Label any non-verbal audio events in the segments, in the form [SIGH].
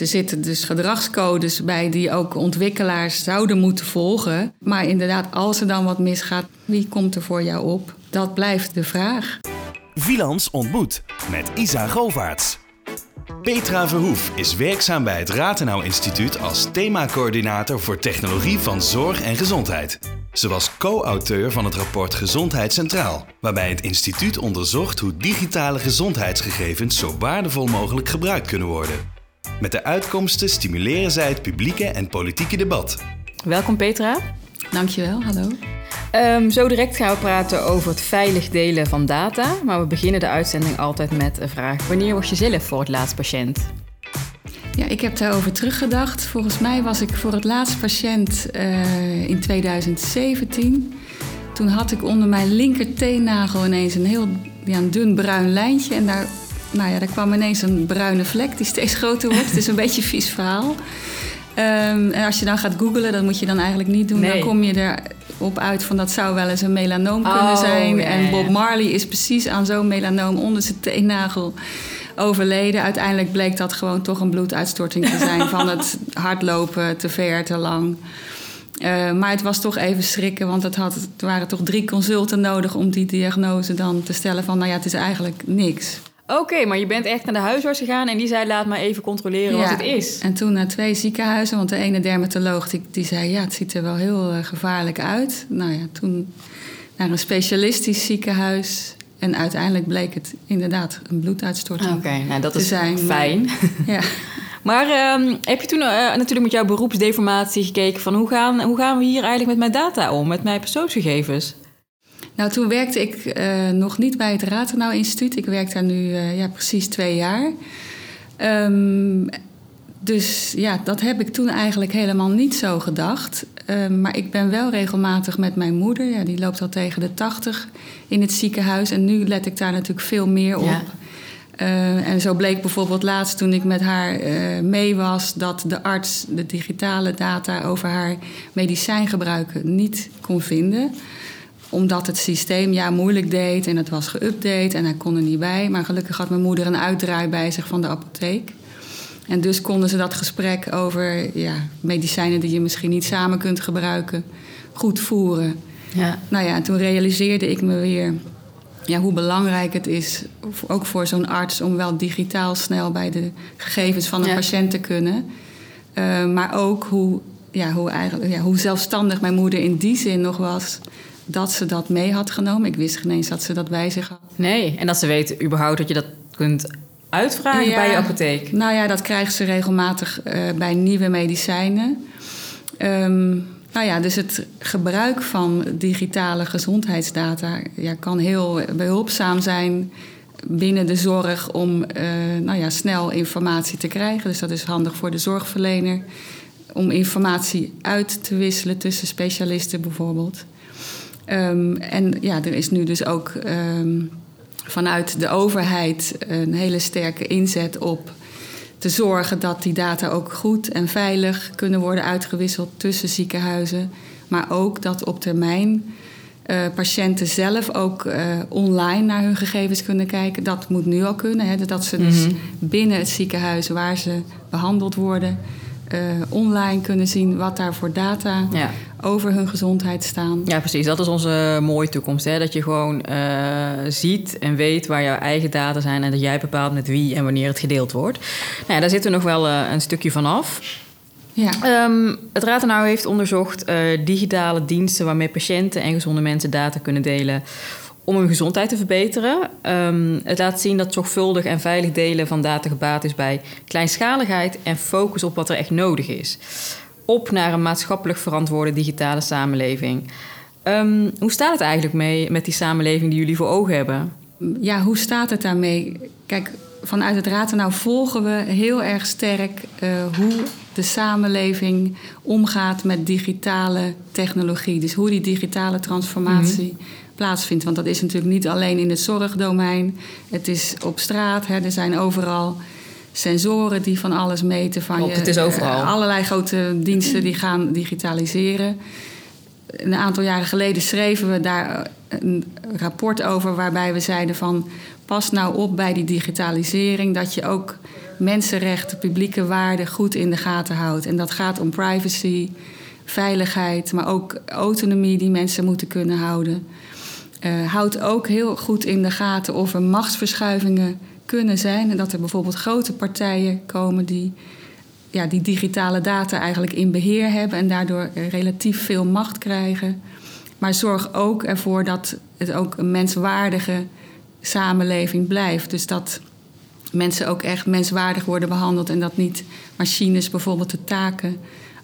Er zitten dus gedragscodes bij die ook ontwikkelaars zouden moeten volgen. Maar inderdaad, als er dan wat misgaat, wie komt er voor jou op? Dat blijft de vraag. Vilans ontmoet met Isa Govaerts. Petra Verhoef is werkzaam bij het Ratenau Instituut als themacoördinator voor technologie van zorg en gezondheid. Ze was co-auteur van het rapport Gezondheid Centraal, waarbij het instituut onderzocht hoe digitale gezondheidsgegevens zo waardevol mogelijk gebruikt kunnen worden. Met de uitkomsten stimuleren zij het publieke en politieke debat. Welkom Petra. Dankjewel, hallo. Um, zo direct gaan we praten over het veilig delen van data. Maar we beginnen de uitzending altijd met een vraag. Wanneer was je zelf voor het laatst patiënt? Ja, ik heb daarover teruggedacht. Volgens mij was ik voor het laatst patiënt uh, in 2017. Toen had ik onder mijn linker teennagel ineens een heel ja, een dun bruin lijntje. En daar, nou ja, daar kwam ineens een bruine vlek die steeds groter wordt. Het is een [LAUGHS] beetje een vies verhaal. Um, en als je dan gaat googlen, dat moet je dan eigenlijk niet doen. Dan kom je erop uit van dat zou wel eens een melanoom kunnen oh, zijn. En Bob. Marley is precies aan zo'n melanoom onder zijn teennagel overleden. Uiteindelijk bleek dat gewoon toch een bloeduitstorting te zijn [LAUGHS] van het hardlopen te ver, te lang. Uh, maar het was toch even schrikken, want het, had, het waren toch drie consulten nodig om die diagnose dan te stellen van, nou ja, het is eigenlijk niks. Oké, okay, maar je bent echt naar de huisarts gegaan en die zei: laat maar even controleren ja. wat het is. En toen naar twee ziekenhuizen, want de ene dermatoloog die, die zei: ja, het ziet er wel heel uh, gevaarlijk uit. Nou ja, toen naar een specialistisch ziekenhuis. En uiteindelijk bleek het inderdaad een bloeduitstorting. Oké, okay, nou dat is zijn. fijn. [LAUGHS] ja. Maar um, heb je toen uh, natuurlijk met jouw beroepsdeformatie gekeken van hoe gaan, hoe gaan we hier eigenlijk met mijn data om, met mijn persoonsgegevens? Nou, toen werkte ik uh, nog niet bij het Ratenau Instituut. Ik werk daar nu uh, ja, precies twee jaar. Um, dus ja, dat heb ik toen eigenlijk helemaal niet zo gedacht. Um, maar ik ben wel regelmatig met mijn moeder. Ja, die loopt al tegen de 80 in het ziekenhuis. En nu let ik daar natuurlijk veel meer op. Ja. Uh, en zo bleek bijvoorbeeld laatst toen ik met haar uh, mee was... dat de arts de digitale data over haar medicijngebruiken niet kon vinden omdat het systeem ja, moeilijk deed en het was geüpdate en hij kon er niet bij. Maar gelukkig had mijn moeder een uitdraai bij zich van de apotheek. En dus konden ze dat gesprek over ja, medicijnen die je misschien niet samen kunt gebruiken, goed voeren. Ja. Nou ja, en toen realiseerde ik me weer ja, hoe belangrijk het is, ook voor zo'n arts, om wel digitaal snel bij de gegevens van een Ja. patiënt te kunnen. Uh, maar ook hoe, ja, hoe, eigenlijk, ja, hoe zelfstandig mijn moeder in die zin nog was dat ze dat mee had genomen. Ik wist geen eens dat ze dat bij zich had. Nee, en dat ze weten überhaupt dat je dat kunt uitvragen Ja. bij je apotheek. Nou ja, dat krijgt ze regelmatig uh, bij nieuwe medicijnen. Um, nou ja, dus het gebruik van digitale gezondheidsdata ja, kan heel behulpzaam zijn binnen de zorg om uh, nou ja, snel informatie te krijgen. Dus dat is handig voor de zorgverlener. Om informatie uit te wisselen tussen specialisten bijvoorbeeld. Um, en ja, er is nu dus ook um, vanuit de overheid een hele sterke inzet op te zorgen dat die data ook goed en veilig kunnen worden uitgewisseld tussen ziekenhuizen. Maar ook dat op termijn uh, patiënten zelf ook uh, online naar hun gegevens kunnen kijken. Dat moet nu al kunnen. Hè, dat ze dus Mhm. binnen het ziekenhuis waar ze behandeld worden, uh, online kunnen zien wat daar voor data Ja. over hun gezondheid staan. ja, precies. Dat is onze mooie toekomst. Hè? Dat je gewoon eh, ziet en weet waar jouw eigen data zijn... en dat jij bepaalt met wie en wanneer het gedeeld wordt. Nou ja, daar zitten we nog wel eh, een stukje van af. Ja. Ehm, het Ratenau heeft onderzocht eh, digitale diensten... waarmee patiënten en gezonde mensen data kunnen delen om hun gezondheid te verbeteren. Um, het laat zien dat zorgvuldig en veilig delen van data gebaat is bij kleinschaligheid en focus op wat er echt nodig is. Op naar een maatschappelijk verantwoorde digitale samenleving. Um, hoe staat het eigenlijk mee met die samenleving die jullie voor ogen hebben? Ja, hoe staat het daarmee? Kijk, vanuit het Ratenau volgen we heel erg sterk uh, hoe de samenleving omgaat met digitale technologie. Dus hoe die digitale transformatie mm -hmm. Plaatsvindt. Want dat is natuurlijk niet alleen in het zorgdomein. Het is op straat. Hè, er zijn overal sensoren die van alles meten. Van Klopt, je, het is overal. Uh, allerlei grote diensten die gaan digitaliseren. Een aantal jaren geleden schreven we daar een rapport over waarbij we zeiden van pas nou op bij die digitalisering dat je ook mensenrechten, publieke waarden goed in de gaten houdt. En dat gaat om privacy, veiligheid, maar ook autonomie die mensen moeten kunnen houden. Uh, houdt ook heel goed in de gaten of er machtsverschuivingen kunnen zijn. En dat er bijvoorbeeld grote partijen komen die ja, die digitale data eigenlijk in beheer hebben en daardoor relatief veel macht krijgen. Maar zorg ook ervoor dat het ook een menswaardige samenleving blijft. Dus dat mensen ook echt menswaardig worden behandeld en dat niet machines bijvoorbeeld de taken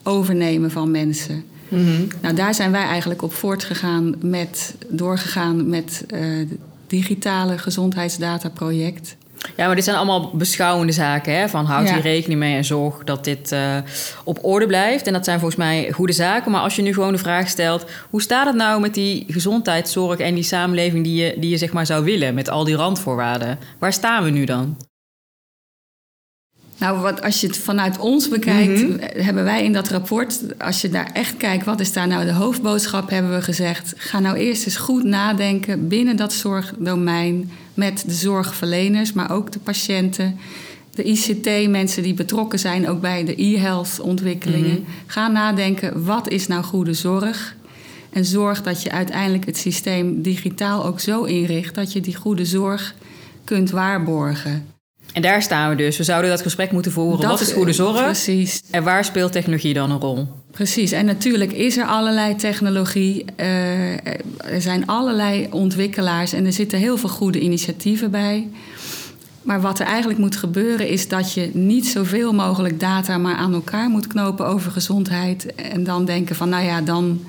overnemen van mensen. Mhm. Nou, daar zijn wij eigenlijk op voortgegaan met, doorgegaan met uh, het digitale gezondheidsdataproject. Ja, maar dit zijn allemaal beschouwende zaken. Hè? Van houd hier rekening mee en zorg dat dit uh, op orde blijft. En dat zijn volgens mij goede zaken. Maar als je nu gewoon de vraag stelt: hoe staat het nou met die gezondheidszorg en die samenleving die je, die je zeg maar zou willen met al die randvoorwaarden? Waar staan we nu dan? Nou, wat, als je het vanuit ons bekijkt, mhm. hebben wij in dat rapport, als je daar echt kijkt, wat is daar nou de hoofdboodschap, hebben we gezegd: ga nou eerst eens goed nadenken binnen dat zorgdomein met de zorgverleners, maar ook de patiënten, de ICT-mensen die betrokken zijn, ook bij de e-health ontwikkelingen. Mhm. Ga nadenken: wat is nou goede zorg? En zorg dat je uiteindelijk het systeem digitaal ook zo inricht dat je die goede zorg kunt waarborgen. En daar staan we dus. We zouden dat gesprek moeten voeren. Wat is goede zorg? Precies. En waar speelt technologie dan een rol? Precies. En natuurlijk is er allerlei technologie. Uh, er zijn allerlei ontwikkelaars en er zitten heel veel goede initiatieven bij. Maar wat er eigenlijk moet gebeuren is dat je niet zoveel mogelijk data maar aan elkaar moet knopen over gezondheid. En dan denken van, nou ja, dan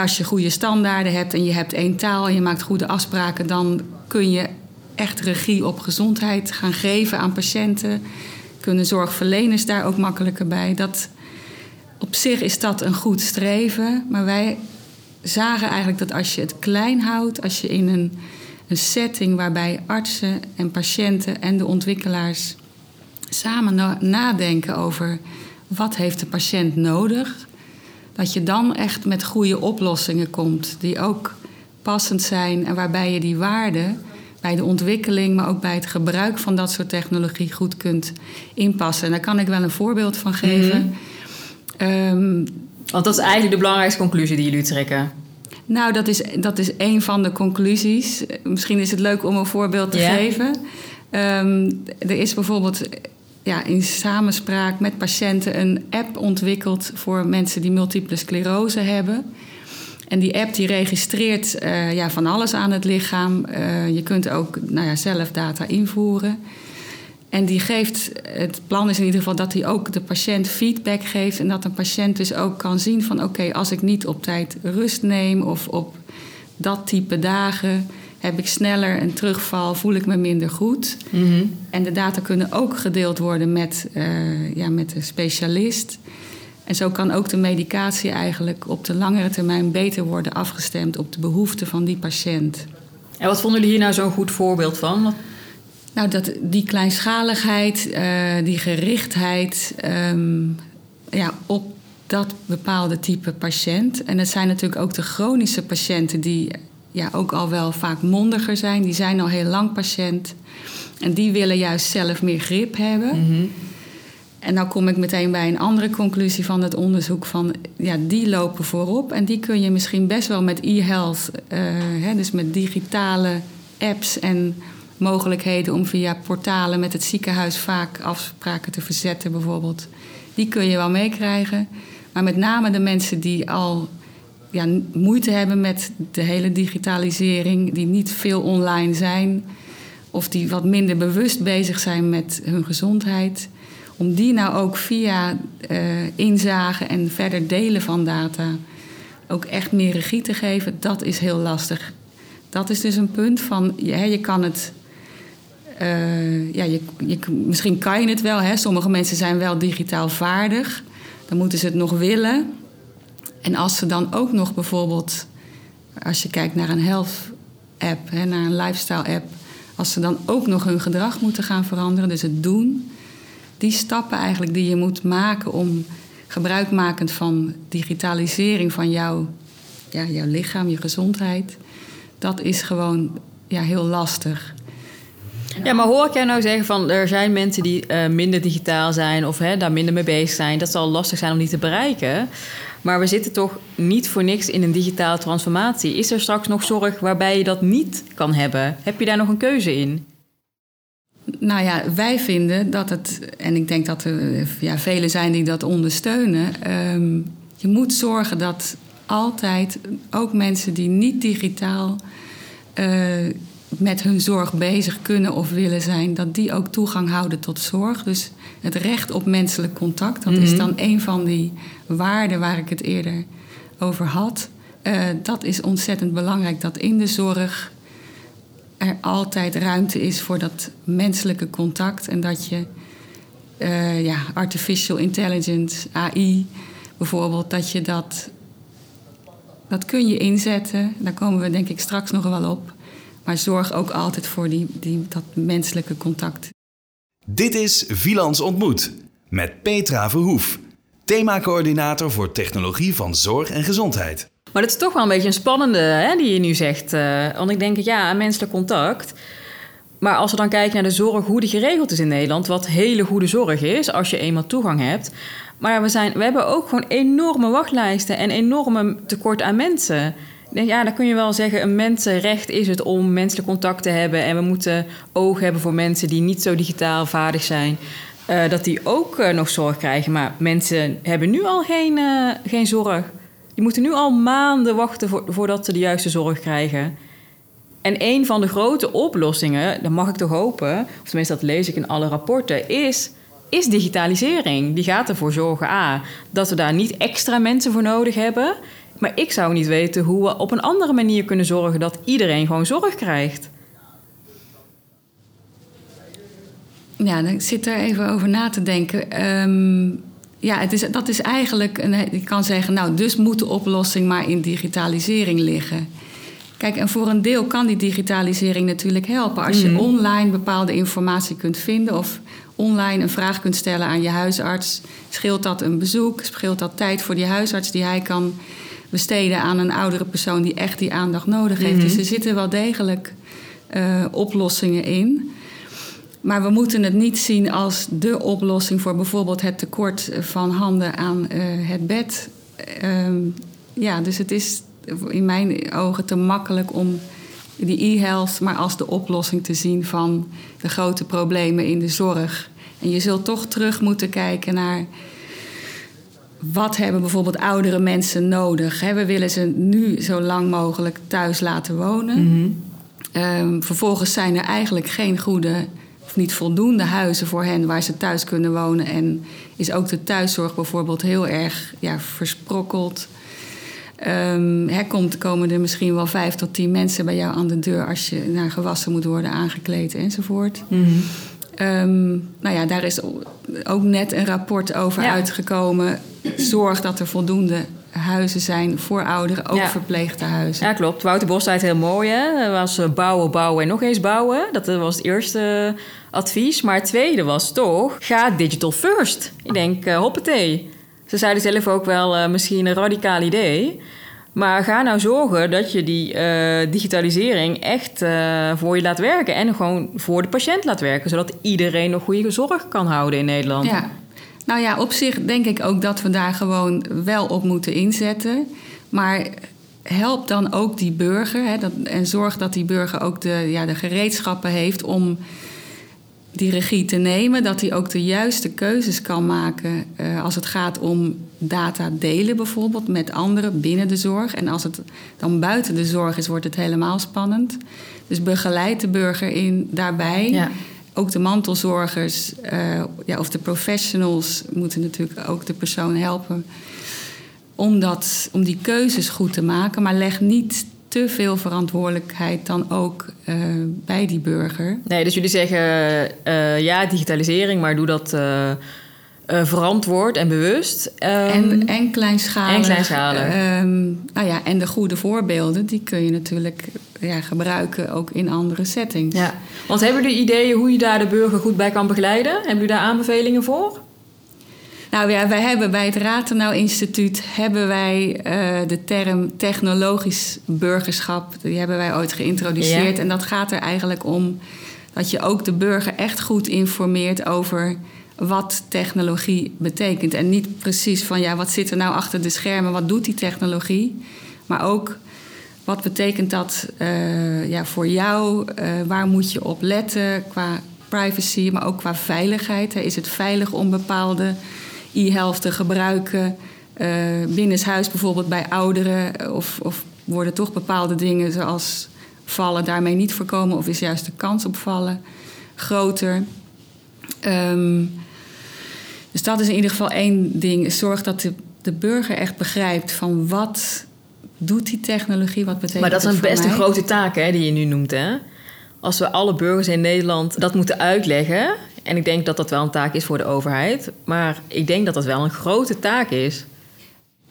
als je goede standaarden hebt en je hebt één taal en je maakt goede afspraken, dan kun je echt regie op gezondheid gaan geven aan patiënten. Kunnen zorgverleners daar ook makkelijker bij? Dat, op zich is dat een goed streven, maar wij zagen eigenlijk dat als je het klein houdt, als je in een, een setting waarbij artsen en patiënten en de ontwikkelaars samen nadenken over wat heeft de patiënt nodig, dat je dan echt met goede oplossingen komt die ook passend zijn en waarbij je die waarden bij de ontwikkeling, maar ook bij het gebruik van dat soort technologie goed kunt inpassen. En daar kan ik wel een voorbeeld van geven. Mm Want dat is eigenlijk de belangrijkste conclusie die jullie trekken. Nou, dat is, dat is een van de conclusies. Misschien is het leuk om een voorbeeld te geven. Ehm, er is bijvoorbeeld ja, in samenspraak met patiënten een app ontwikkeld voor mensen die multiple sclerose hebben. En die app die registreert uh, ja, van alles aan het lichaam. Uh, je kunt ook nou ja, zelf data invoeren. En die geeft, het plan is in ieder geval dat hij ook de patiënt feedback geeft. En dat een patiënt dus ook kan zien van oké, als ik niet op tijd rust neem of op dat type dagen heb ik sneller een terugval, voel ik me minder goed. Mm -hmm. En de data kunnen ook gedeeld worden met, uh, ja, met de specialist. En zo kan ook de medicatie eigenlijk op de langere termijn beter worden afgestemd op de behoeften van die patiënt. En wat vonden jullie hier nou zo'n goed voorbeeld van? Nou, dat, die kleinschaligheid, uh, die gerichtheid um, ja, op dat bepaalde type patiënt. En het zijn natuurlijk ook de chronische patiënten die ja, ook al wel vaak mondiger zijn. Die zijn al heel lang patiënt. En die willen juist zelf meer grip hebben. Mm -hmm. En nou kom ik meteen bij een andere conclusie van het onderzoek: van ja, die lopen voorop. En die kun je misschien best wel met e-health, uh, dus met digitale apps en mogelijkheden om via portalen met het ziekenhuis vaak afspraken te verzetten, bijvoorbeeld. Die kun je wel meekrijgen. Maar met name de mensen die al ja, moeite hebben met de hele digitalisering, die niet veel online zijn, of die wat minder bewust bezig zijn met hun gezondheid om die nou ook via uh, inzagen en verder delen van data ook echt meer regie te geven, dat is heel lastig. Dat is dus een punt van, je, je kan het. Uh, ja, je, je, misschien kan je het wel. Hè? Sommige mensen zijn wel digitaal vaardig. Dan moeten ze het nog willen. En als ze dan ook nog bijvoorbeeld, als je kijkt naar een health app, naar een lifestyle app, als ze dan ook nog hun gedrag moeten gaan veranderen, dus het doen, die stappen eigenlijk die je moet maken om gebruikmakend van digitalisering van jouw, ja, jouw lichaam, je gezondheid, dat is gewoon ja, heel lastig. Ja, maar hoor ik jij nou zeggen van er zijn mensen die uh, minder digitaal zijn of hè, daar minder mee bezig zijn. Dat zal lastig zijn om die te bereiken. Maar we zitten toch niet voor niks in een digitale transformatie. Is er straks nog zorg waarbij je dat niet kan hebben? Heb je daar nog een keuze in? Nou ja, wij vinden dat het, en ik denk dat er ja, velen zijn die dat ondersteunen. Um, je moet zorgen dat altijd ook mensen die niet digitaal uh, met hun zorg bezig kunnen of willen zijn, dat die ook toegang houden tot zorg. Dus het recht op menselijk contact, dat is mhm. dan een van die waarden waar ik het eerder over had. Uh, dat is ontzettend belangrijk dat in de zorg er altijd ruimte is voor dat menselijke contact en dat je uh, ja, artificial intelligence, AI bijvoorbeeld, dat je dat, dat kun je inzetten. Daar komen we denk ik straks nog wel op. Maar zorg ook altijd voor die, die, dat menselijke contact. Dit is Vilans Ontmoet met Petra Verhoef, themacoördinator voor technologie van zorg en gezondheid. Maar dat is toch wel een beetje een spannende hè, die je nu zegt. Uh, want ik denk, ja, menselijk contact. Maar als we dan kijken naar de zorg, hoe die geregeld is in Nederland, wat hele goede zorg is als je eenmaal toegang hebt. Maar we, zijn, we hebben ook gewoon enorme wachtlijsten en enorme tekort aan mensen ja, dan kun je wel zeggen, een mensenrecht is het om menselijk contact te hebben. En we moeten oog hebben voor mensen die niet zo digitaal vaardig zijn. Uh, dat die ook uh, nog zorg krijgen. Maar mensen hebben nu al geen, geen zorg. Die moeten nu al maanden wachten voor, voordat ze de juiste zorg krijgen. En een van de grote oplossingen, dat mag ik toch hopen, of tenminste dat lees ik in alle rapporten, is, is digitalisering. Die gaat ervoor zorgen, A, dat we daar niet extra mensen voor nodig hebben. Maar ik zou niet weten hoe we op een andere manier kunnen zorgen dat iedereen gewoon zorg krijgt. Ja, dan zit er even over na te denken. Um, ja, het is, dat is eigenlijk, een, je kan zeggen, nou, dus moet de oplossing maar in digitalisering liggen. Kijk, en voor een deel kan die digitalisering natuurlijk helpen. Als je mhm. online bepaalde informatie kunt vinden of online een vraag kunt stellen aan je huisarts, scheelt dat een bezoek, scheelt dat tijd voor die huisarts die hij kan besteden aan een oudere persoon die echt die aandacht nodig heeft. Dus mhm. er zitten wel degelijk uh, oplossingen in. Maar we moeten het niet zien als de oplossing voor bijvoorbeeld het tekort van handen aan uh, het bed. Uh, ja, dus het is in mijn ogen te makkelijk om die e-health maar als de oplossing te zien van de grote problemen in de zorg. En je zult toch terug moeten kijken naar wat hebben bijvoorbeeld oudere mensen nodig? We willen ze nu zo lang mogelijk thuis laten wonen. Mhm. Ehm, vervolgens zijn er eigenlijk geen goede of niet voldoende huizen voor hen waar ze thuis kunnen wonen. En is ook de thuiszorg bijvoorbeeld heel erg ja, versprokkeld. Um, komt, komen er misschien wel vijf tot tien mensen bij jou aan de deur als je naar gewassen moet worden aangekleed enzovoort. Mm nou ja, daar is ook net een rapport over uitgekomen zorg dat er voldoende huizen zijn voor ouderen, ook verpleegde huizen. Ja, klopt. Wouter Bos zei het heel mooi. Hè? Dat was eh, bouwen, bouwen en nog eens bouwen. Dat was het eerste advies. Maar het tweede was toch, ga digital first. Ik denk, uh, hoppatee. Ze zeiden zelf ook wel uh, misschien een radicaal idee. Maar ga nou zorgen dat je die uh, digitalisering echt uh, voor je laat werken. En gewoon voor de patiënt laat werken. Zodat iedereen nog goede zorg kan houden in Nederland. Ja, nou ja, op zich denk ik ook dat we daar gewoon wel op moeten inzetten. Maar help dan ook die burger hè, dat, en zorg dat die burger ook de, ja, de gereedschappen heeft om die regie te nemen. Dat hij ook de juiste keuzes kan maken uh, als het gaat om data delen bijvoorbeeld met anderen binnen de zorg. En als het dan buiten de zorg is, wordt het helemaal spannend. Dus begeleid de burger in daarbij. Ja ook de mantelzorgers uh, ja, of de professionals moeten natuurlijk ook de persoon helpen om, dat, om die keuzes goed te maken. Maar leg niet te veel verantwoordelijkheid dan ook uh, bij die burger. Nee, dus jullie zeggen uh, ja, digitalisering, maar doe dat uh, verantwoord en bewust. Um, en, en kleinschalig. En kleinschalig. Um, nou ja, en de goede voorbeelden, die kun je natuurlijk ja, gebruiken ook in andere settings. Ja. Want hebben jullie ideeën hoe je daar de burger goed bij kan begeleiden? Hebben jullie daar aanbevelingen voor? Nou ja, wij hebben bij het Ratenau Instituut hebben wij uh, de term technologisch burgerschap, die hebben wij ooit geïntroduceerd. En dat gaat er eigenlijk om dat je ook de burger echt goed informeert over wat technologie betekent. En niet precies van ja, wat zit er nou achter de schermen, wat doet die technologie? Maar ook wat betekent dat uh, ja, voor jou? Uh, waar moet je op letten qua privacy, maar ook qua veiligheid? Is het veilig om bepaalde e-health te gebruiken? Uh, binnenshuis bijvoorbeeld bij ouderen? Of, of worden toch bepaalde dingen zoals vallen daarmee niet voorkomen? Of is juist de kans op vallen groter? Um, dus dat is in ieder geval één ding. Zorg dat de, de burger echt begrijpt van wat doet die technologie, wat betekent Maar dat is een best een grote taak hè, die je nu noemt. Hè? Als we alle burgers in Nederland dat moeten uitleggen... en ik denk dat dat wel een taak is voor de overheid... maar ik denk dat dat wel een grote taak is...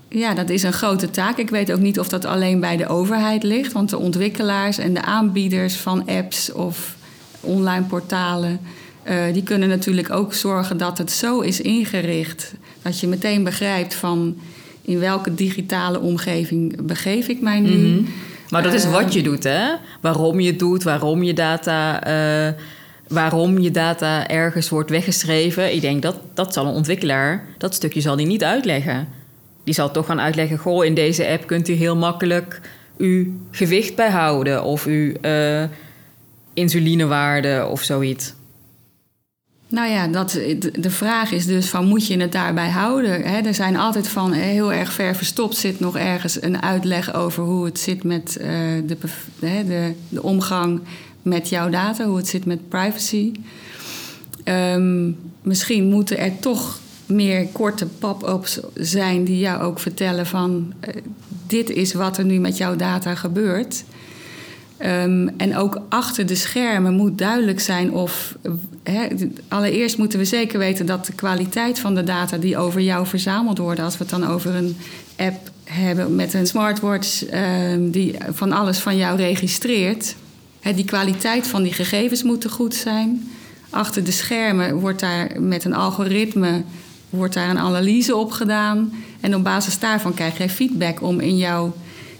Ja, dat is een grote taak. Ik weet ook niet of dat alleen bij de overheid ligt. Want de ontwikkelaars en de aanbieders van apps of online portalen, uh, die kunnen natuurlijk ook zorgen dat het zo is ingericht dat je meteen begrijpt van in welke digitale omgeving begeef ik mij nu. Mm -hmm. Maar dat is wat je doet, hè? Waarom je het doet, waarom je data, uh, waarom je data ergens wordt weggeschreven. Ik denk dat dat zal een ontwikkelaar, dat stukje zal die niet uitleggen. Die zal toch gaan uitleggen: goh, in deze app kunt u heel makkelijk uw gewicht bijhouden of uw uh, insulinewaarde of zoiets. Nou ja, dat, de vraag is dus van moet je het daarbij houden? Er zijn altijd van heel erg ver verstopt zit nog ergens een uitleg over hoe het zit met uh, de, de, de, omgang met jouw data, hoe het zit met privacy. Um, misschien moeten er toch meer korte pop-ups zijn die jou ook vertellen van uh, dit is wat er nu met jouw data gebeurt. Um, en ook achter de schermen moet duidelijk zijn of. Allereerst moeten we zeker weten dat de kwaliteit van de data die over jou verzameld worden, als we het dan over een app hebben met een smartwatch um, die van alles van jou registreert, die kwaliteit van die gegevens moet goed zijn. Achter de schermen wordt daar met een algoritme wordt daar een analyse op gedaan. En op basis daarvan krijg je feedback om in jouw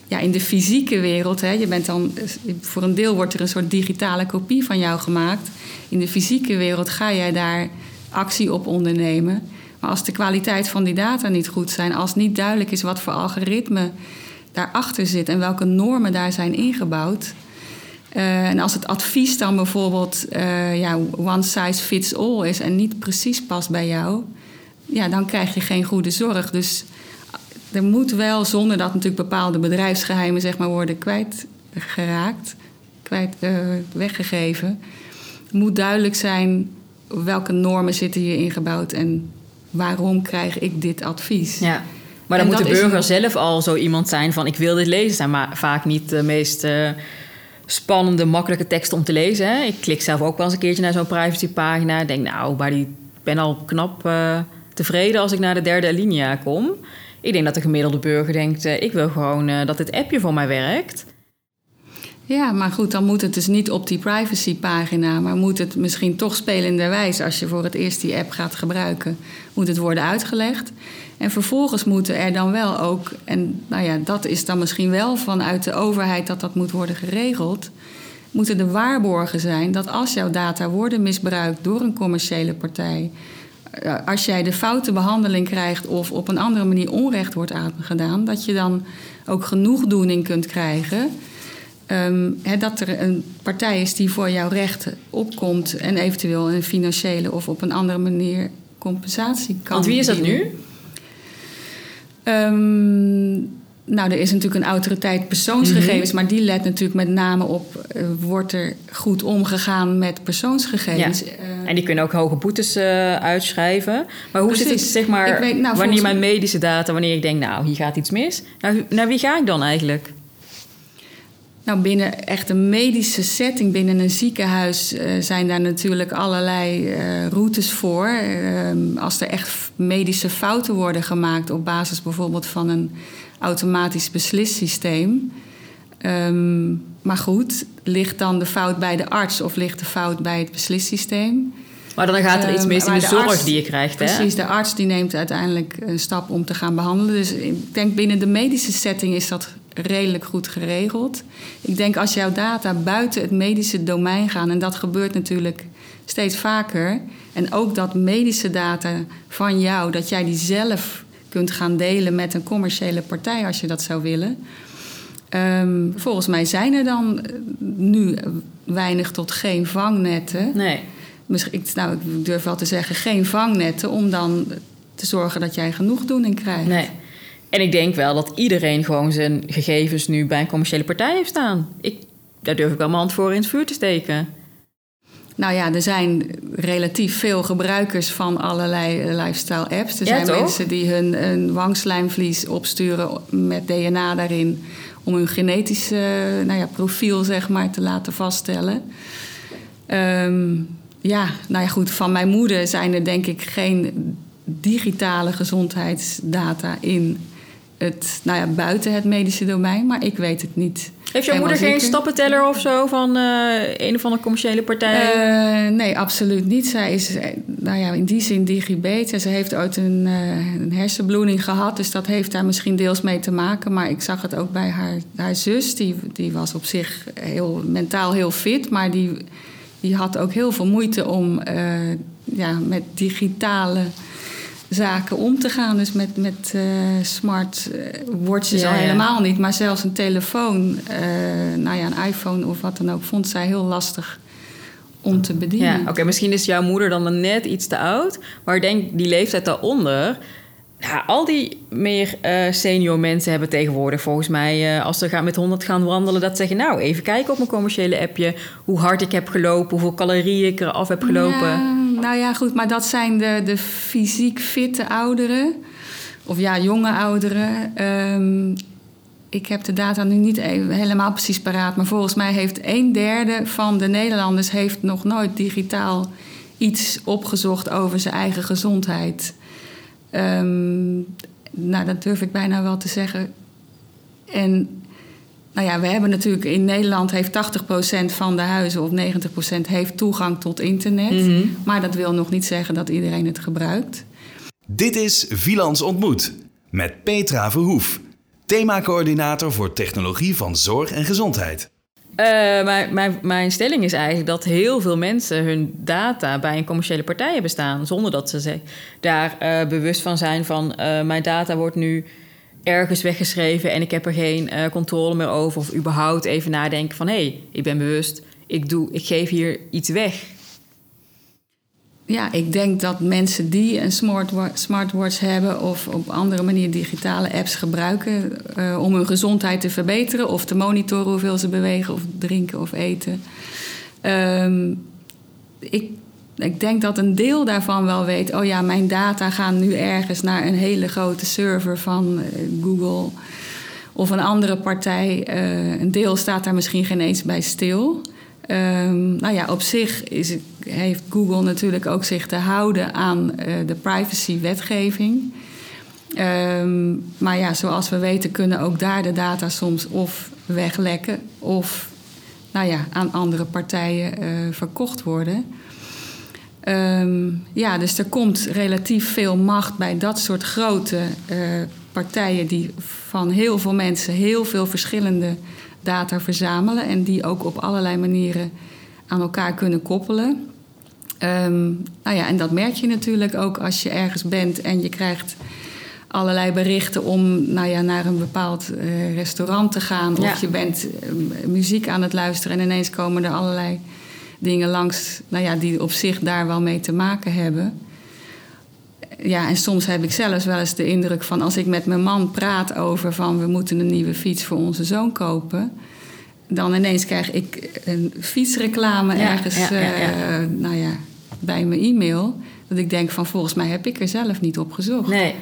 ja, in de fysieke wereld, hè, je bent dan, voor een deel wordt er een soort digitale kopie van jou gemaakt. In de fysieke wereld ga jij daar actie op ondernemen. Maar als de kwaliteit van die data niet goed zijn, als niet duidelijk is wat voor algoritme daarachter zit en welke normen daar zijn ingebouwd. Uh, en als het advies dan bijvoorbeeld uh, ja, one size fits all is en niet precies past bij jou, ja, dan krijg je geen goede zorg. Dus er moet wel, zonder dat natuurlijk bepaalde bedrijfsgeheimen zeg maar, worden kwijtgeraakt, kwijt, uh, weggegeven, moet duidelijk zijn welke normen zitten hier ingebouwd en waarom krijg ik dit advies. Ja. Maar dan en moet de burger zelf al zo iemand zijn van ik wil dit lezen. zijn maar vaak niet de meest uh, spannende, makkelijke teksten om te lezen. Hè? Ik klik zelf ook wel eens een keertje naar zo'n privacypagina. Ik denk nou, maar die ben al knap uh, tevreden als ik naar de derde alinea kom. Ik denk dat de gemiddelde burger denkt: uh, ik wil gewoon uh, dat dit appje voor mij werkt. Ja, maar goed, dan moet het dus niet op die privacypagina, maar moet het misschien toch spelenderwijs, als je voor het eerst die app gaat gebruiken, moet het worden uitgelegd. En vervolgens moeten er dan wel ook, en nou ja, dat is dan misschien wel vanuit de overheid dat dat moet worden geregeld, moeten er waarborgen zijn dat als jouw data worden misbruikt door een commerciële partij, als jij de foute behandeling krijgt of op een andere manier onrecht wordt aangedaan, dat je dan ook genoegdoening kunt krijgen. Um, dat er een partij is die voor jouw recht opkomt en eventueel een financiële of op een andere manier compensatie kan. Want wie is dat nu? Um, nou, er is natuurlijk een autoriteit persoonsgegevens, mhm. maar die let natuurlijk met name op: uh, wordt er goed omgegaan met persoonsgegevens? Ja. En die kunnen ook hoge boetes uh, uitschrijven. Maar hoe precies. zit het, zeg maar, weet, nou, wanneer mijn medische data, wanneer ik denk, nou, hier gaat iets mis, nou, naar wie ga ik dan eigenlijk? Nou, binnen echt een medische setting, binnen een ziekenhuis, uh, zijn daar natuurlijk allerlei uh, routes voor. Uh, als er echt medische fouten worden gemaakt op basis bijvoorbeeld van een automatisch beslissysteem. Um, maar goed, ligt dan de fout bij de arts of ligt de fout bij het beslissysteem? Maar dan gaat er iets mis in de, de zorg arts, die je krijgt. Hè? Precies, de arts die neemt uiteindelijk een stap om te gaan behandelen. Dus ik denk binnen de medische setting is dat redelijk goed geregeld. Ik denk als jouw data buiten het medische domein gaan, en dat gebeurt natuurlijk steeds vaker, en ook dat medische data van jou, dat jij die zelf kunt gaan delen met een commerciële partij als je dat zou willen. Um, volgens mij zijn er dan nu weinig tot geen vangnetten. Nee. Misschien, nou, ik durf wel te zeggen, geen vangnetten om dan te zorgen dat jij genoegdoening krijgt. Nee. En ik denk wel dat iedereen gewoon zijn gegevens nu bij een commerciële partij heeft staan. Ik, daar durf ik wel mijn hand voor in het vuur te steken. Nou ja, er zijn relatief veel gebruikers van allerlei eh, lifestyle apps. Er Ja, zijn toch? mensen die hun, hun wangslijmvlies opsturen met DNA daarin om hun genetische nou ja, profiel zeg maar, te laten vaststellen. Ehm, ja, nou ja, goed. Van mijn moeder zijn er denk ik geen digitale gezondheidsdata in het, nou ja, buiten het medische domein, maar ik weet het niet. Heeft jouw moeder geen stappenteller of zo van eh, een of andere commerciële partij? Eh, nee, absoluut niet. Zij is eh, nou ja, in die zin digibet. Ze heeft ooit een, eh, een hersenbloeding gehad, dus dat heeft daar misschien deels mee te maken. Maar ik zag het ook bij haar, haar zus. Die, die was op zich heel, mentaal heel fit, maar die, die had ook heel veel moeite om ja, met digitale zaken om te gaan. Dus met, met eh, smart eh, watches Ja, al ja. helemaal niet. Maar zelfs een telefoon, eh, nou ja, een iPhone of wat dan ook... vond zij heel lastig om te bedienen. Ja, oké, misschien is jouw moeder dan net iets te oud. Maar ik denk die leeftijd daaronder. Ja, al die meer eh, senior mensen hebben tegenwoordig volgens mij, als ze gaan met 100 gaan wandelen, dat zeggen: Nou, even kijken op mijn commerciële appje hoe hard ik heb gelopen, hoeveel calorieën ik eraf heb gelopen. Ja, nou ja, goed, maar dat zijn de, de fysiek fitte ouderen. Of ja, jonge ouderen. Ehm, ik heb de data nu niet even helemaal precies paraat. Maar volgens mij heeft een derde van de Nederlanders... heeft nog nooit digitaal iets opgezocht over zijn eigen gezondheid. Ehm, nou, dat durf ik bijna wel te zeggen. En nou ja, we hebben natuurlijk in Nederland heeft 80% van de huizen of 90% heeft toegang tot internet. Mhm. Maar dat wil nog niet zeggen dat iedereen het gebruikt. Dit is Vilans Ontmoet met Petra Verhoef, themacoördinator voor technologie van zorg en gezondheid. Eh, mijn, mijn, mijn stelling is eigenlijk dat heel veel mensen hun data bij een commerciële partij hebben staan. Zonder dat ze zich daar eh, bewust van zijn van eh, mijn data wordt nu ergens weggeschreven en ik heb er geen eh, controle meer over. Of überhaupt even nadenken van hé, hey, ik ben bewust, ik, doe, ik geef hier iets weg. Ja, ik denk dat mensen die een smartwa- smartwatch hebben of op andere manier digitale apps gebruiken eh, om hun gezondheid te verbeteren of te monitoren hoeveel ze bewegen of drinken of eten. Ehm, ik, ik denk dat een deel daarvan wel weet, oh ja, mijn data gaan nu ergens naar een hele grote server van eh, Google of een andere partij. Eh, een deel staat daar misschien geen eens bij stil. Ehm, nou ja, op zich is, heeft Google natuurlijk ook zich te houden aan eh, de privacy-wetgeving. Ehm, maar ja, zoals we weten kunnen ook daar de data soms of weglekken of nou ja, aan andere partijen verkocht worden. Ehm, ja, dus er komt relatief veel macht bij dat soort grote eh, partijen die van heel veel mensen heel veel verschillende data verzamelen en die ook op allerlei manieren aan elkaar kunnen koppelen. Ehm, nou ja, en dat merk je natuurlijk ook als je ergens bent en je krijgt allerlei berichten om nou ja, naar een bepaald eh, restaurant te gaan. Ja. Of je bent eh, muziek aan het luisteren en ineens komen er allerlei dingen langs nou ja, die op zich daar wel mee te maken hebben. Ja, en soms heb ik zelfs wel eens de indruk van als ik met mijn man praat over van we moeten een nieuwe fiets voor onze zoon kopen. Dan ineens krijg ik een fietsreclame Ja, ergens ja, ja, ja. eh, nou ja, bij mijn e-mail. Dat ik denk van volgens mij heb ik er zelf niet op gezocht. Nee.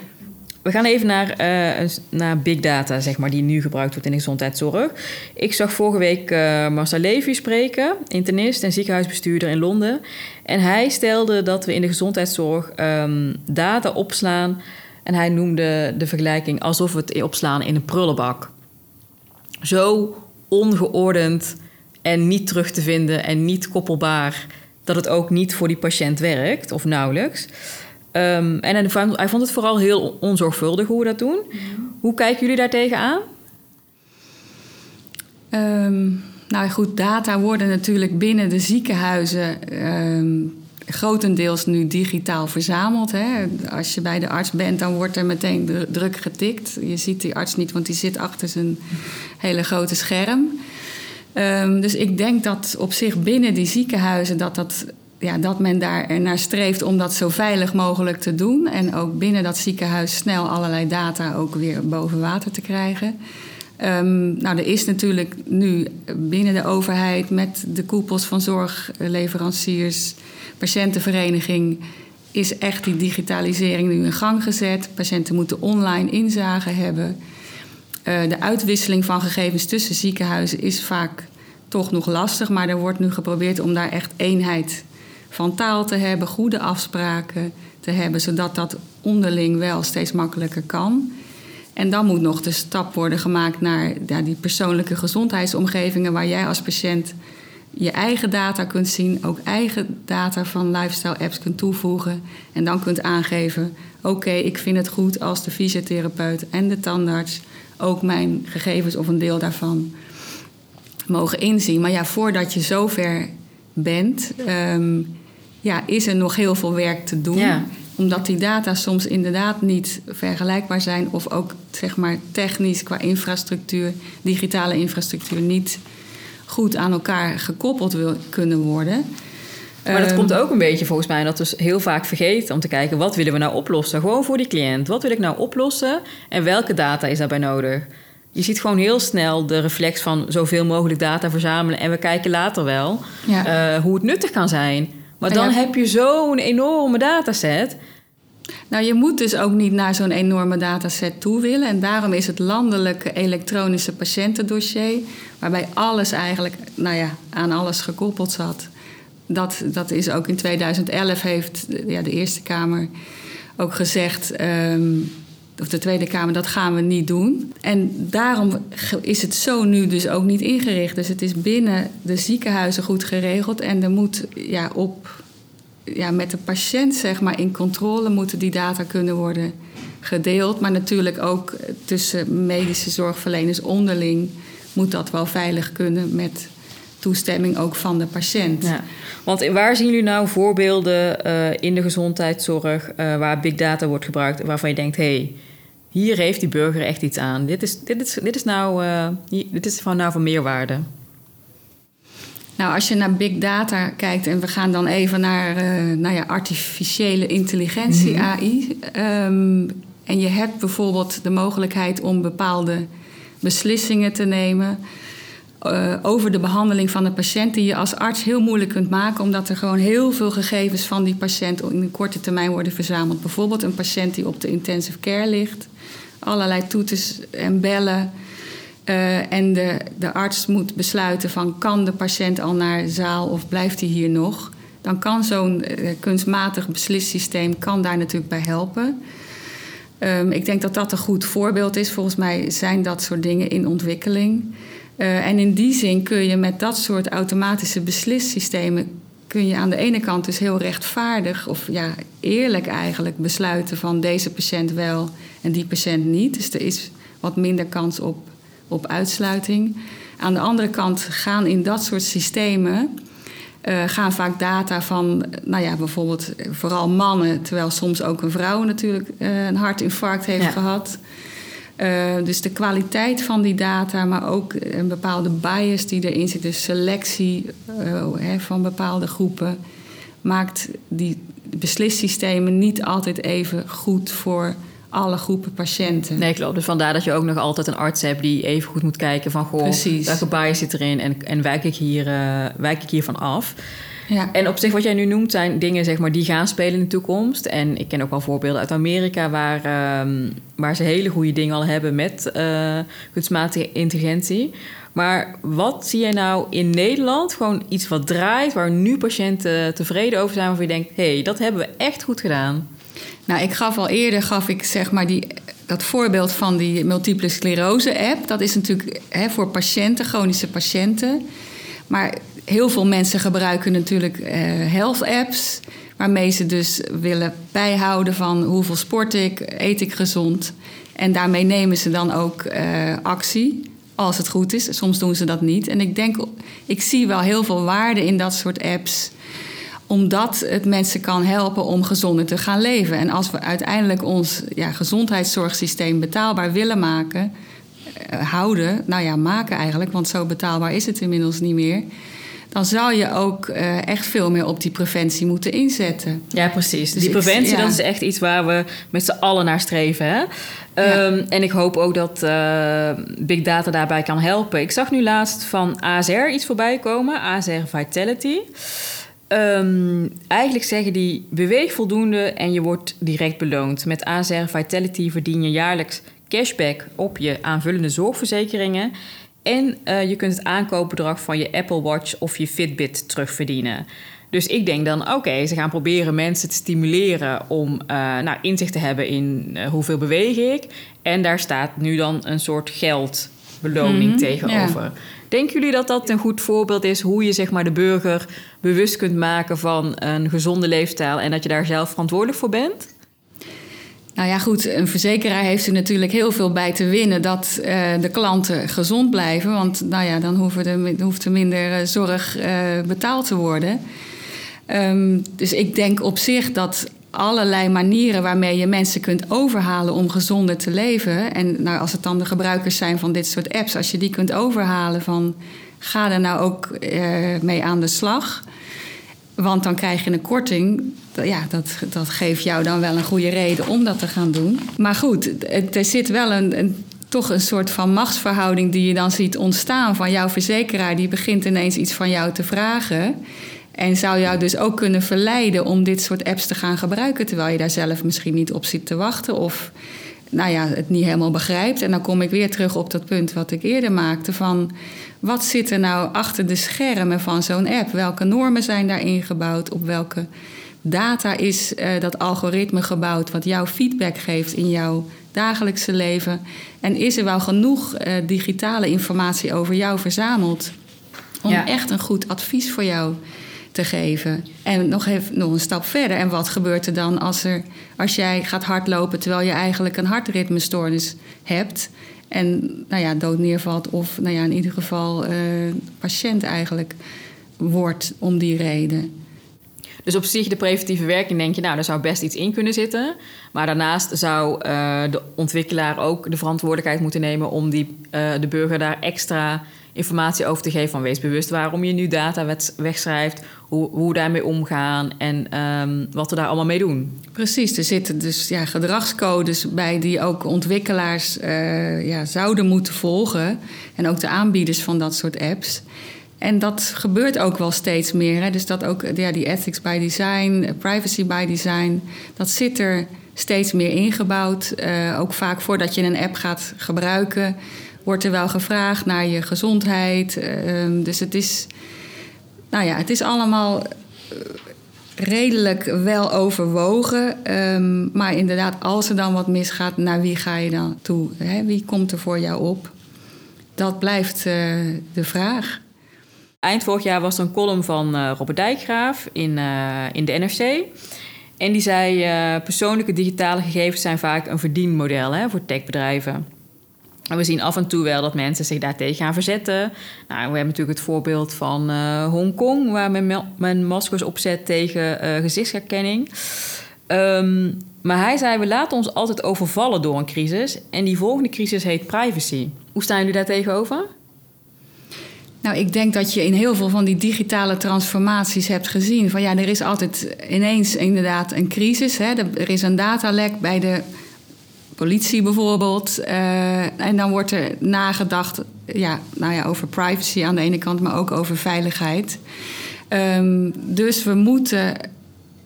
We gaan even naar, eh, naar big data, zeg maar, die nu gebruikt wordt in de gezondheidszorg. Ik zag vorige week Marcel Levy spreken, internist en ziekenhuisbestuurder in Londen. En hij stelde dat we in de gezondheidszorg ehm, data opslaan. En hij noemde de vergelijking alsof we het opslaan in een prullenbak. Zo ongeordend en niet terug te vinden en niet koppelbaar dat het ook niet voor die patiënt werkt, of nauwelijks. Ehm, en hij vond- hij vond het vooral heel onzorgvuldig hoe we dat doen. Hoe kijken jullie daar tegenaan? Ehm, nou goed, data worden natuurlijk binnen de ziekenhuizen ehm, grotendeels nu digitaal verzameld. Hè. Als je bij de arts bent, dan wordt er meteen druk getikt. Je ziet die arts niet, want die zit achter zijn hele grote scherm. Dus ik denk dat op zich binnen die ziekenhuizen dat, dat, ja, dat men daar naar streeft om dat zo veilig mogelijk te doen. En ook binnen dat ziekenhuis snel allerlei data ook weer boven water te krijgen. Um, nou, er is natuurlijk nu binnen de overheid met de koepels van zorgleveranciers, patiëntenvereniging, is echt die digitalisering nu in gang gezet. Patiënten moeten online inzage hebben. Uh, de uitwisseling van gegevens tussen ziekenhuizen is vaak toch nog lastig, maar er wordt nu geprobeerd om daar echt eenheid van taal te hebben, goede afspraken te hebben, zodat dat onderling wel steeds makkelijker kan. En dan moet nog de stap worden gemaakt naar ja, die persoonlijke gezondheidsomgevingen waar jij als patiënt je eigen data kunt zien, ook eigen data van lifestyle apps kunt toevoegen en dan kunt aangeven: oké, ik vind het goed als de fysiotherapeut en de tandarts ook mijn gegevens of een deel daarvan mogen inzien. Maar ja, voordat je zover bent, um, ja, is er nog heel veel werk te doen. Ja omdat die data soms inderdaad niet vergelijkbaar zijn of ook zeg maar technisch qua infrastructuur, digitale infrastructuur niet goed aan elkaar gekoppeld wil kunnen worden. Maar dat ehm, komt ook een beetje volgens mij dat we dus heel vaak vergeten om te kijken wat willen we nou oplossen. Gewoon voor die cliënt. Wat wil ik nou oplossen en welke data is daarbij nodig? Je ziet gewoon heel snel de reflex van zoveel mogelijk data verzamelen en we kijken later wel eh, hoe het nuttig kan zijn. Maar dan heb je zo'n enorme dataset. Nou, je moet dus ook niet naar zo'n enorme dataset toe willen. En daarom is het landelijke elektronische patiëntendossier, waarbij alles eigenlijk nou ja, aan alles gekoppeld zat. Dat, dat is ook in 2011 heeft ja, de Eerste Kamer ook gezegd. Ehm, of de Tweede Kamer, dat gaan we niet doen. En daarom is het zo nu dus ook niet ingericht. Dus het is binnen de ziekenhuizen goed geregeld. En er moet ja, op, ja, met de patiënt zeg maar, in controle moeten die data kunnen worden gedeeld. Maar natuurlijk ook tussen medische zorgverleners onderling moet dat wel veilig kunnen met toestemming ook van de patiënt. Ja. Want waar zien jullie nou voorbeelden uh, in de gezondheidszorg uh, waar big data wordt gebruikt, waarvan je denkt, hé, hey, hier heeft die burger echt iets aan. Dit is, dit is, dit is, nou, uh, dit is van, nou van meerwaarde. Nou, als je naar big data kijkt en we gaan dan even naar nou ja, artificiële intelligentie, mhm. AI. Um, en je hebt bijvoorbeeld de mogelijkheid om bepaalde beslissingen te nemen uh, over de behandeling van de patiënt, die je als arts heel moeilijk kunt maken, omdat er gewoon heel veel gegevens van die patiënt in een korte termijn worden verzameld. Bijvoorbeeld een patiënt die op de intensive care ligt, allerlei toeters en bellen. Uh, en de, de arts moet besluiten van kan de patiënt al naar de zaal of blijft hij hier nog. Dan kan zo'n uh, kunstmatig beslissysteem kan daar natuurlijk bij helpen. Um, ik denk dat dat een goed voorbeeld is. Volgens mij zijn dat soort dingen in ontwikkeling. Uh, en in die zin kun je met dat soort automatische beslissystemen kun je aan de ene kant dus heel rechtvaardig of ja, eerlijk eigenlijk besluiten van deze patiënt wel en die patiënt niet. Dus er is wat minder kans op, op uitsluiting. Aan de andere kant gaan in dat soort systemen uh, gaan vaak data van, nou ja, bijvoorbeeld vooral mannen, terwijl soms ook een vrouw natuurlijk uh, een hartinfarct heeft gehad. Uh, dus de kwaliteit van die data, maar ook een bepaalde bias die erin zit, dus selectie uh, van bepaalde groepen, maakt die beslissystemen niet altijd even goed voor alle groepen patiënten. Nee, klopt. Dus vandaar dat je ook nog altijd een arts hebt die even goed moet kijken van... goh, Precies. welke bias zit erin en, en wijk, ik hier, uh, wijk ik hiervan af... Ja. En op zich, wat jij nu noemt, zijn dingen zeg maar, die gaan spelen in de toekomst. En ik ken ook wel voorbeelden uit Amerika waar, um, waar ze hele goede dingen al hebben met uh, kunstmatige intelligentie. Maar wat zie jij nou in Nederland? Gewoon iets wat draait, waar nu patiënten tevreden over zijn, waarvan je denkt: hé, hey, dat hebben we echt goed gedaan. Nou, ik gaf al eerder gaf ik zeg maar die, dat voorbeeld van die multiple sclerose app. Dat is natuurlijk hè, voor patiënten, chronische patiënten. Maar heel veel mensen gebruiken natuurlijk uh, health apps. Waarmee ze dus willen bijhouden van hoeveel sport ik, eet ik gezond. En daarmee nemen ze dan ook uh, actie. Als het goed is. Soms doen ze dat niet. En ik denk, ik zie wel heel veel waarde in dat soort apps omdat het mensen kan helpen om gezonder te gaan leven. En als we uiteindelijk ons ja, gezondheidszorgsysteem betaalbaar willen maken, eh, houden, nou ja, maken eigenlijk, want zo betaalbaar is het inmiddels niet meer. Dan zou je ook uh, echt veel meer op die preventie moeten inzetten. Ja, precies. Dus die preventie, ik, ja. dat is echt iets waar we met z'n allen naar streven. Hè? Ja. Um, en ik hoop ook dat uh, Big Data daarbij kan helpen. Ik zag nu laatst van ASR iets voorbij komen, ASR Vitality. Um, eigenlijk zeggen die beweeg voldoende en je wordt direct beloond. Met ASR Vitality verdien je jaarlijks cashback op je aanvullende zorgverzekeringen. En uh, je kunt het aankoopbedrag van je Apple Watch of je Fitbit terugverdienen. Dus ik denk dan, oké, okay, ze gaan proberen mensen te stimuleren om uh, nou, inzicht te hebben in uh, hoeveel beweeg ik. En daar staat nu dan een soort geldbeloning mm-hmm, tegenover. Ja. Denken jullie dat dat een goed voorbeeld is hoe je zeg maar, de burger bewust kunt maken van een gezonde leefstijl en dat je daar zelf verantwoordelijk voor bent? Nou ja, goed, een verzekeraar heeft er natuurlijk heel veel bij te winnen dat uh, de klanten gezond blijven. Want nou ja, dan hoeft er, hoeft er minder uh, zorg uh, betaald te worden. Um, dus ik denk op zich dat allerlei manieren waarmee je mensen kunt overhalen om gezonder te leven. En nou, als het dan de gebruikers zijn van dit soort apps, als je die kunt overhalen van ga er nou ook mee aan de slag. Want dan krijg je een korting. Ja, dat, dat geeft jou dan wel een goede reden om dat te gaan doen. Maar goed, er zit wel een, toch een soort van machtsverhouding die je dan ziet ontstaan van jouw verzekeraar. Die begint ineens iets van jou te vragen. En zou jou dus ook kunnen verleiden om dit soort apps te gaan gebruiken. Terwijl je daar zelf misschien niet op zit te wachten. Of nou ja, het niet helemaal begrijpt. En dan kom ik weer terug op dat punt wat ik eerder maakte. Van wat zit er nou achter de schermen van zo'n app? Welke normen zijn daarin gebouwd? Op welke data is uh, dat algoritme gebouwd wat jouw feedback geeft in jouw dagelijkse leven? En is er wel genoeg uh, digitale informatie over jou verzameld om ja. echt een goed advies voor jou te geven? En nog, even, nog een stap verder. En wat gebeurt er dan als, er, als jij gaat hardlopen terwijl je eigenlijk een hartritmestoornis hebt? En nou ja, dood neervalt of nou ja, in ieder geval uh, patiënt eigenlijk wordt om die reden. Dus op zich de preventieve werking denk je, nou, daar zou best iets in kunnen zitten. Maar daarnaast zou uh, de ontwikkelaar ook de verantwoordelijkheid moeten nemen om die, uh, de burger daar extra informatie over te geven van wees bewust waarom je nu data wegschrijft, hoe, hoe daarmee omgaan en um, wat we daar allemaal mee doen. Precies, er zitten dus ja, gedragscodes bij die ook ontwikkelaars uh, ja, zouden moeten volgen en ook de aanbieders van dat soort apps. En dat gebeurt ook wel steeds meer. Hè? Dus dat ook ja, die ethics by design, privacy by design, dat zit er steeds meer ingebouwd. Uh, ook vaak voordat je een app gaat gebruiken, wordt er wel gevraagd naar je gezondheid. Uh, dus het is, nou ja, het is allemaal redelijk wel overwogen. Um, maar inderdaad, als er dan wat misgaat, naar wie ga je dan toe? Hè? Wie komt er voor jou op? Dat blijft uh, de vraag. Eind vorig jaar was er een column van uh, Robert Dijkgraaf in, in de NRC. En die zei: persoonlijke digitale gegevens zijn vaak een verdienmodel hè, voor techbedrijven. En we zien af en toe wel dat mensen zich daartegen gaan verzetten. Nou, we hebben natuurlijk het voorbeeld van uh, Hongkong, waar men, men maskers opzet tegen uh, gezichtsherkenning. Um, maar hij zei: We laten ons altijd overvallen door een crisis. En die volgende crisis heet privacy. Hoe staan jullie daar tegenover? Nou, ik denk dat je in heel veel van die digitale transformaties hebt gezien. Van ja, er is altijd ineens inderdaad een crisis. Hè. Er is een datalek bij de politie bijvoorbeeld. Uh, en dan wordt er nagedacht ja, nou ja, over privacy aan de ene kant, maar ook over veiligheid. Um, dus we moeten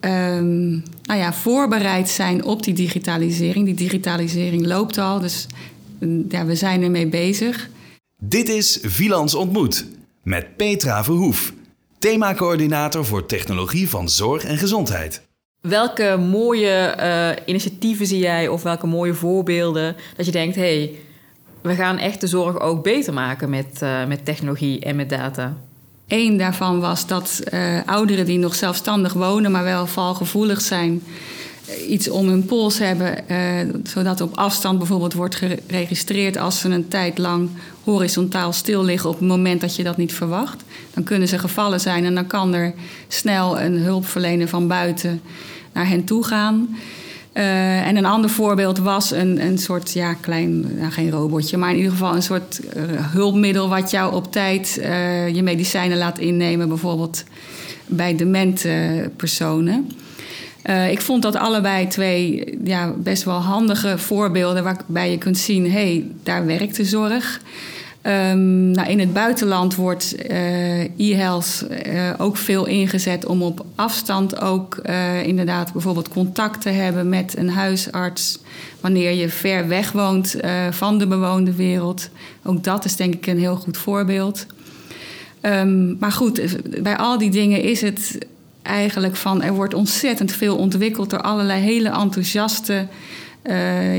um, nou ja, voorbereid zijn op die digitalisering. Die digitalisering loopt al, dus ja, we zijn ermee bezig. Dit is Vilans Ontmoet met Petra Verhoef, themacoördinator voor technologie van zorg en gezondheid. Welke mooie uh, initiatieven zie jij of welke mooie voorbeelden dat je denkt: hey, we gaan echt de zorg ook beter maken met, uh, met technologie en met data? Eén daarvan was dat uh, ouderen die nog zelfstandig wonen, maar wel valgevoelig zijn, iets om hun pols hebben, eh, zodat op afstand bijvoorbeeld wordt geregistreerd als ze een tijd lang horizontaal stil liggen op het moment dat je dat niet verwacht. Dan kunnen ze gevallen zijn en dan kan er snel een hulpverlener van buiten naar hen toe gaan. Uh, en een ander voorbeeld was een, een soort, ja, klein, nou, geen robotje, maar in ieder geval een soort uh, hulpmiddel wat jou op tijd uh, je medicijnen laat innemen, bijvoorbeeld bij demente personen. ik vond dat allebei twee ja, best wel handige voorbeelden waarbij je kunt zien, hé, hey, daar werkt de zorg. Um, nou, in het buitenland wordt uh, e-health uh, ook veel ingezet om op afstand ook uh, inderdaad bijvoorbeeld contact te hebben met een huisarts wanneer je ver weg woont van de bewoonde wereld. Ook dat is denk ik een heel goed voorbeeld. Um, maar goed, bij al die dingen is het eigenlijk van er wordt ontzettend veel ontwikkeld door allerlei hele enthousiaste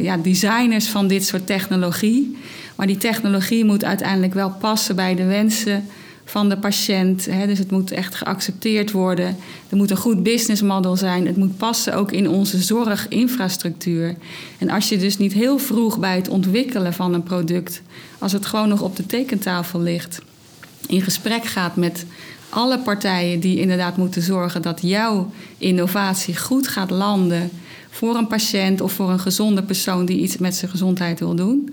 ja, designers van dit soort technologie. Maar die technologie moet uiteindelijk wel passen bij de wensen van de patiënt. Hè? Dus het moet echt geaccepteerd worden. Er moet een goed business model zijn. Het moet passen ook in onze zorginfrastructuur. En als je dus niet heel vroeg bij het ontwikkelen van een product, als het gewoon nog op de tekentafel ligt, in gesprek gaat met alle partijen die inderdaad moeten zorgen dat jouw innovatie goed gaat landen voor een patiënt of voor een gezonde persoon die iets met zijn gezondheid wil doen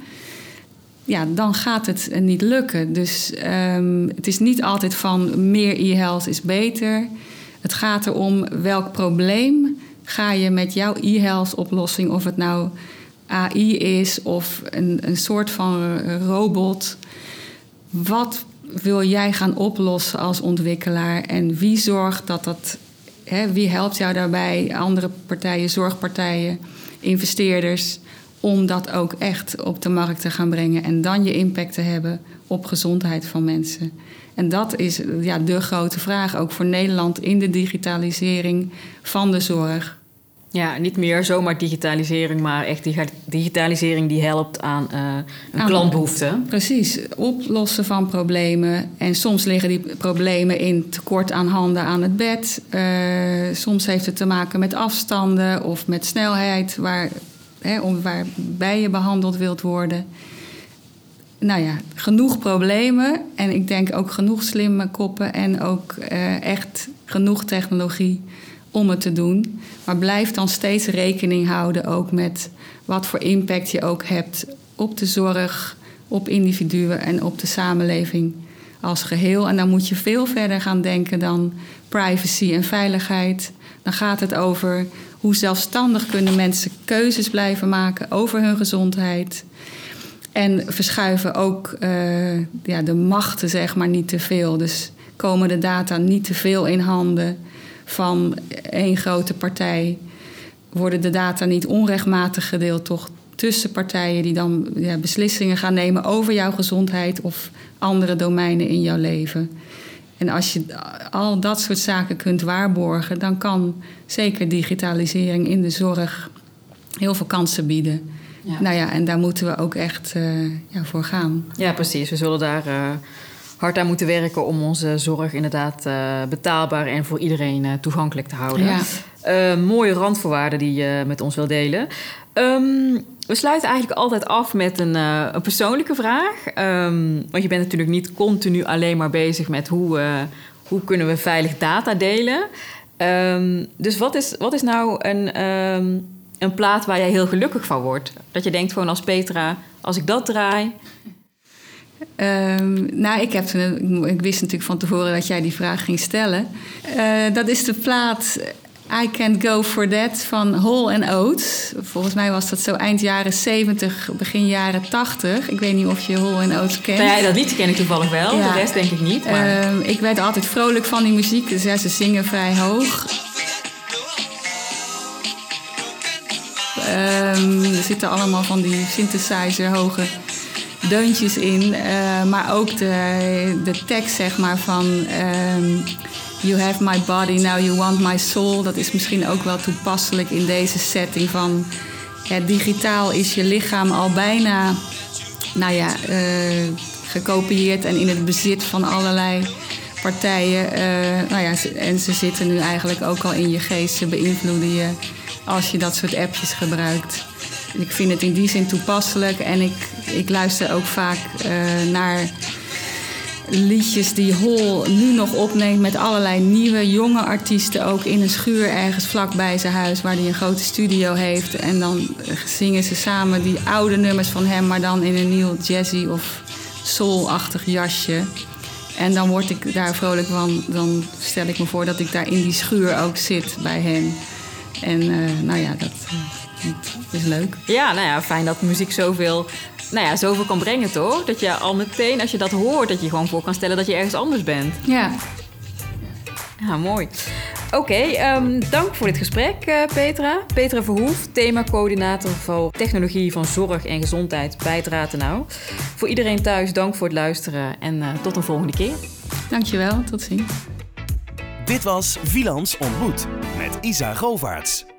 ja, dan gaat het niet lukken. Dus um, het is niet altijd van meer e-health is beter. Het gaat erom welk probleem ga je met jouw e-health oplossing, of het nou AI is of een, een soort van robot. Wat wil jij gaan oplossen als ontwikkelaar en wie zorgt dat dat, wie helpt jou daarbij? Andere partijen, zorgpartijen, investeerders om dat ook echt op de markt te gaan brengen en dan je impact te hebben op gezondheid van mensen. En dat is ja, de grote vraag ook voor Nederland in de digitalisering van de zorg. Ja, niet meer zomaar digitalisering, maar echt digitalisering die helpt aan uh, een aan, klantbehoefte. Precies, oplossen van problemen. En soms liggen die problemen in tekort aan handen aan het bed. Uh, soms heeft het te maken met afstanden of met snelheid, waar hè, om waarbij je behandeld wilt worden. Nou ja, genoeg problemen en ik denk ook genoeg slimme koppen en ook uh, echt genoeg technologie om het te doen. Maar blijf dan steeds rekening houden ook met wat voor impact je ook hebt op de zorg, op individuen en op de samenleving als geheel. En dan moet je veel verder gaan denken dan privacy en veiligheid. Dan gaat het over hoe zelfstandig kunnen mensen keuzes blijven maken over hun gezondheid. En verschuiven ook uh, ja, de machten, zeg maar, niet te veel. Dus komen de data niet te veel in handen van één grote partij. Worden de data niet onrechtmatig gedeeld, toch tussen partijen die dan ja, beslissingen gaan nemen over jouw gezondheid of andere domeinen in jouw leven. En als je al dat soort zaken kunt waarborgen, dan kan zeker digitalisering in de zorg heel veel kansen bieden. Ja. Nou ja, en daar moeten we ook echt uh, ja, voor gaan. Ja, precies. We zullen daar uh, hard aan moeten werken om onze zorg inderdaad uh, betaalbaar en voor iedereen toegankelijk te houden. Ja. mooie randvoorwaarden die je met ons wil delen. Um, we sluiten eigenlijk altijd af met een, uh, een persoonlijke vraag. Um, want je bent natuurlijk niet continu alleen maar bezig met hoe, uh, hoe kunnen we veilig data delen. Um, dus wat is, wat is nou een, een plaat waar jij heel gelukkig van wordt? Dat je denkt gewoon als Petra, als ik dat draai... Um, nou, ik, heb, ik wist natuurlijk van tevoren dat jij die vraag ging stellen. Uh, dat is de plaat I Can't Go For That van Hall and Oates. Volgens mij was dat zo eind jaren 70, begin jaren 80. Ik weet niet of je Hall and Oates kent. Nou ja, dat liedje ken ik toevallig wel. De rest denk ik niet. Maar... Um, ik werd altijd vrolijk van die muziek. Dus ja, ze zingen vrij hoog. Um, er zitten allemaal van die synthesizer hoge deuntjes in. Uh, maar ook de, de tekst zeg maar van... Um, You have my body, now you want my soul. Dat is misschien ook wel toepasselijk in deze setting van... Ja, digitaal is je lichaam al bijna nou ja, uh, gekopieerd en in het bezit van allerlei partijen. Uh, nou ja, en ze zitten nu eigenlijk ook al in je geest. Ze beïnvloeden je als je dat soort appjes gebruikt. Ik vind het in die zin toepasselijk en ik, ik luister ook vaak uh, naar liedjes die Hol nu nog opneemt met allerlei nieuwe jonge artiesten. Ook in een schuur ergens vlakbij zijn huis waar hij een grote studio heeft. En dan zingen ze samen die oude nummers van hem, maar dan in een nieuw jazzy of soul-achtig jasje. En dan word ik daar vrolijk van. Dan stel ik me voor dat ik daar in die schuur ook zit bij hen. En uh, nou ja, dat is leuk. Ja, nou ja, fijn dat muziek zoveel nou ja, zoveel kan brengen, toch? Dat je al meteen, als je dat hoort, dat je gewoon voor kan stellen dat je ergens anders bent. Ja. Ja, mooi. Oké, ehm, dank voor dit gesprek, uh, Petra. Petra Verhoef, themacoördinator voor technologie van zorg en gezondheid bij het Ratenau. Voor iedereen thuis, dank voor het luisteren en uh, tot een volgende keer. Dankjewel, tot ziens. Dit was Vilans ontmoet met Isa Govaerts.